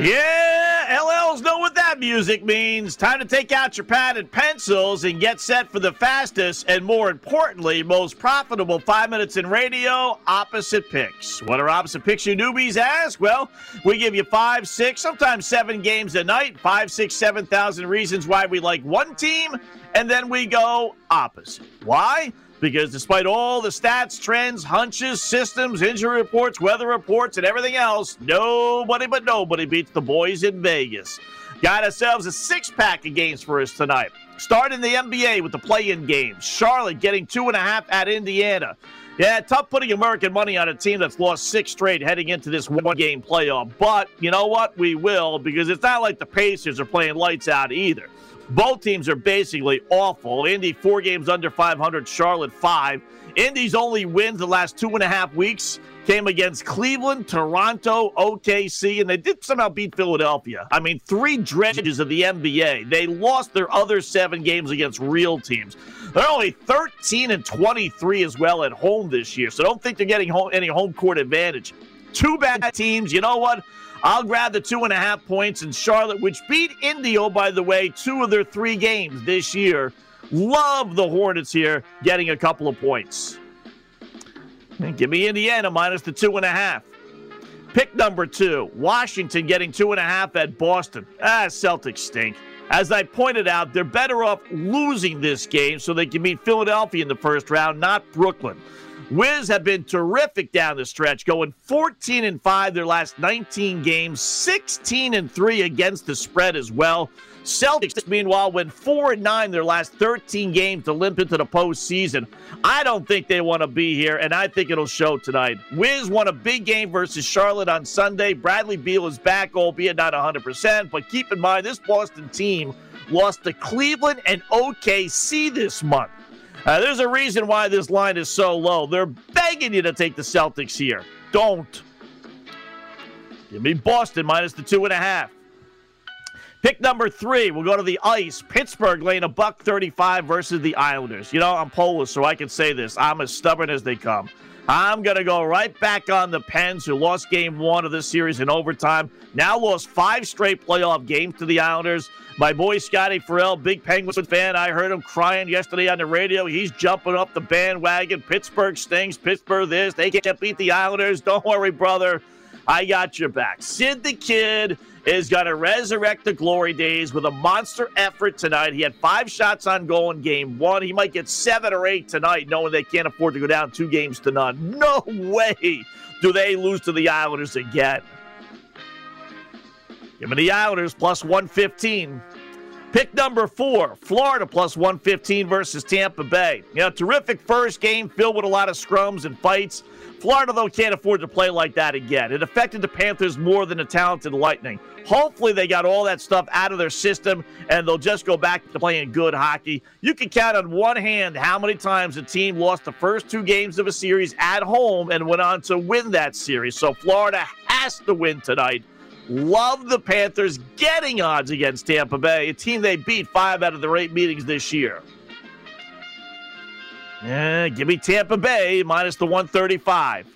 Yeah, LLs know what that music means. Time to take out your pad and pencils and get set for the fastest and, more importantly, most profitable five minutes in radio opposite picks. What are opposite picks, you newbies ask? Well, we give you five, six, sometimes seven games a night, five, six, seven thousand reasons why we like one team, and then we go opposite. Why? Because despite all the stats, trends, hunches, systems, injury reports, weather reports, and everything else, nobody but nobody beats the boys in Vegas. Got ourselves a six pack of games for us tonight. Starting the NBA with the play in games. Charlotte getting two and a half at Indiana. Yeah, tough putting American money on a team that's lost six straight heading into this one game playoff. But you know what? We will because it's not like the Pacers are playing lights out either. Both teams are basically awful. Indy, four games under 500, Charlotte, five. Indy's only wins the last two and a half weeks came against Cleveland, Toronto, OKC, and they did somehow beat Philadelphia. I mean, three dredges of the NBA. They lost their other seven games against real teams. They're only 13 and 23 as well at home this year, so don't think they're getting home, any home court advantage. Two bad teams. You know what? I'll grab the two and a half points in Charlotte, which beat Indio, by the way, two of their three games this year. Love the Hornets here getting a couple of points. And give me Indiana minus the two and a half. Pick number two, Washington getting two and a half at Boston. Ah, Celtics stink. As I pointed out, they're better off losing this game so they can beat Philadelphia in the first round, not Brooklyn. Wiz have been terrific down the stretch, going 14 and 5 their last 19 games, 16 and 3 against the spread as well. Celtics, meanwhile, went 4 and 9 their last 13 games to limp into the postseason. I don't think they want to be here, and I think it'll show tonight. Wiz won a big game versus Charlotte on Sunday. Bradley Beal is back, albeit not 100%, but keep in mind this Boston team lost to Cleveland and OKC this month. Uh, there's a reason why this line is so low. They're begging you to take the Celtics here. Don't. Give me Boston minus the two and a half. Pick number three, we'll go to the ice. Pittsburgh laying a buck 35 versus the Islanders. You know, I'm Polish, so I can say this. I'm as stubborn as they come. I'm going to go right back on the Pens, who lost game one of this series in overtime. Now lost five straight playoff games to the Islanders. My boy Scotty Farrell, big Penguins fan. I heard him crying yesterday on the radio. He's jumping up the bandwagon. Pittsburgh stings. Pittsburgh this. They can't beat the Islanders. Don't worry, brother. I got your back. Sid the Kid is going to resurrect the glory days with a monster effort tonight. He had five shots on goal in game one. He might get seven or eight tonight, knowing they can't afford to go down two games to none. No way do they lose to the Islanders again. Give me the Islanders plus 115. Pick number four, Florida plus 115 versus Tampa Bay. You know, terrific first game filled with a lot of scrums and fights. Florida, though, can't afford to play like that again. It affected the Panthers more than the talented Lightning. Hopefully, they got all that stuff out of their system and they'll just go back to playing good hockey. You can count on one hand how many times a team lost the first two games of a series at home and went on to win that series. So, Florida has to win tonight. Love the Panthers getting odds against Tampa Bay, a team they beat five out of their eight meetings this year. Yeah, give me Tampa Bay minus the 135.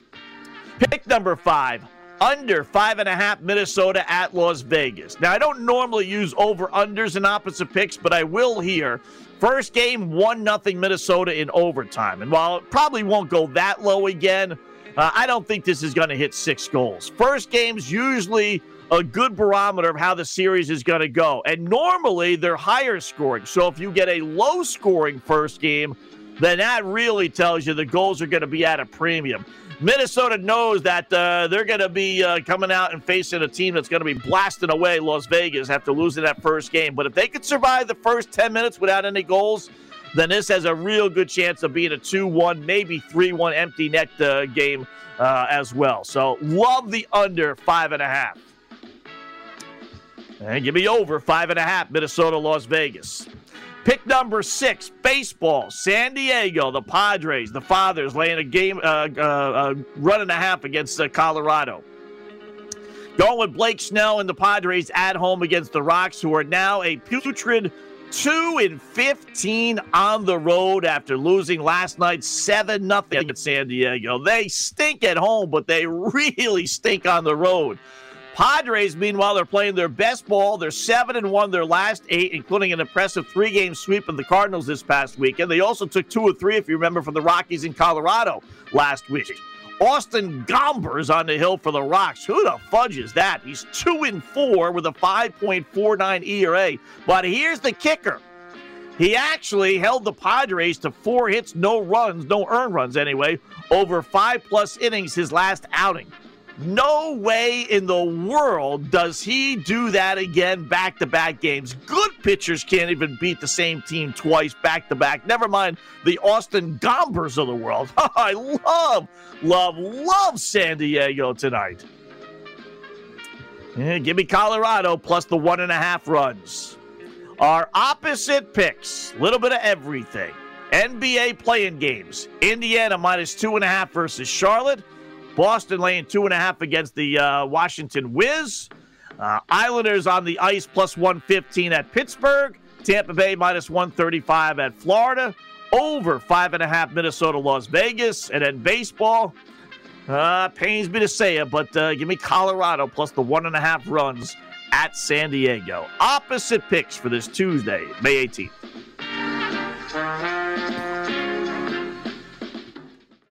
Pick number five, under five and a half Minnesota at Las Vegas. Now, I don't normally use over unders and opposite picks, but I will here. First game, 1 nothing Minnesota in overtime. And while it probably won't go that low again, uh, I don't think this is going to hit six goals. First game's usually a good barometer of how the series is going to go. And normally they're higher scoring. So if you get a low scoring first game, then that really tells you the goals are going to be at a premium. Minnesota knows that uh, they're going to be uh, coming out and facing a team that's going to be blasting away Las Vegas after losing that first game. But if they could survive the first 10 minutes without any goals, then this has a real good chance of being a 2 1, maybe 3 1 empty net uh, game uh, as well. So love the under five and a half. And give me over five and a half, Minnesota, Las Vegas. Pick number six, baseball. San Diego, the Padres, the Fathers laying a game, uh, uh, uh, run and a half against uh, Colorado. Going with Blake Snell and the Padres at home against the Rocks, who are now a putrid 2 and 15 on the road after losing last night 7 nothing at San Diego. They stink at home, but they really stink on the road. Padres, meanwhile, they're playing their best ball. They're seven and one their last eight, including an impressive three-game sweep of the Cardinals this past weekend. They also took two or three, if you remember, from the Rockies in Colorado last week. Austin Gomber's on the hill for the Rocks. Who the fudge is that? He's two and four with a 5.49 ERA. But here's the kicker. He actually held the Padres to four hits, no runs, no earned runs anyway, over five plus innings his last outing. No way in the world does he do that again back to back games. Good pitchers can't even beat the same team twice back to back. Never mind the Austin Gombers of the world. I love, love, love San Diego tonight. Yeah, give me Colorado plus the one and a half runs. Our opposite picks, A little bit of everything. NBA play in games. Indiana minus two and a half versus Charlotte. Boston laying two and a half against the uh, Washington Wiz. Uh, Islanders on the ice plus 115 at Pittsburgh. Tampa Bay minus 135 at Florida. Over five and a half Minnesota, Las Vegas. And then baseball. Uh, pains me to say it, but uh, give me Colorado plus the one and a half runs at San Diego. Opposite picks for this Tuesday, May 18th.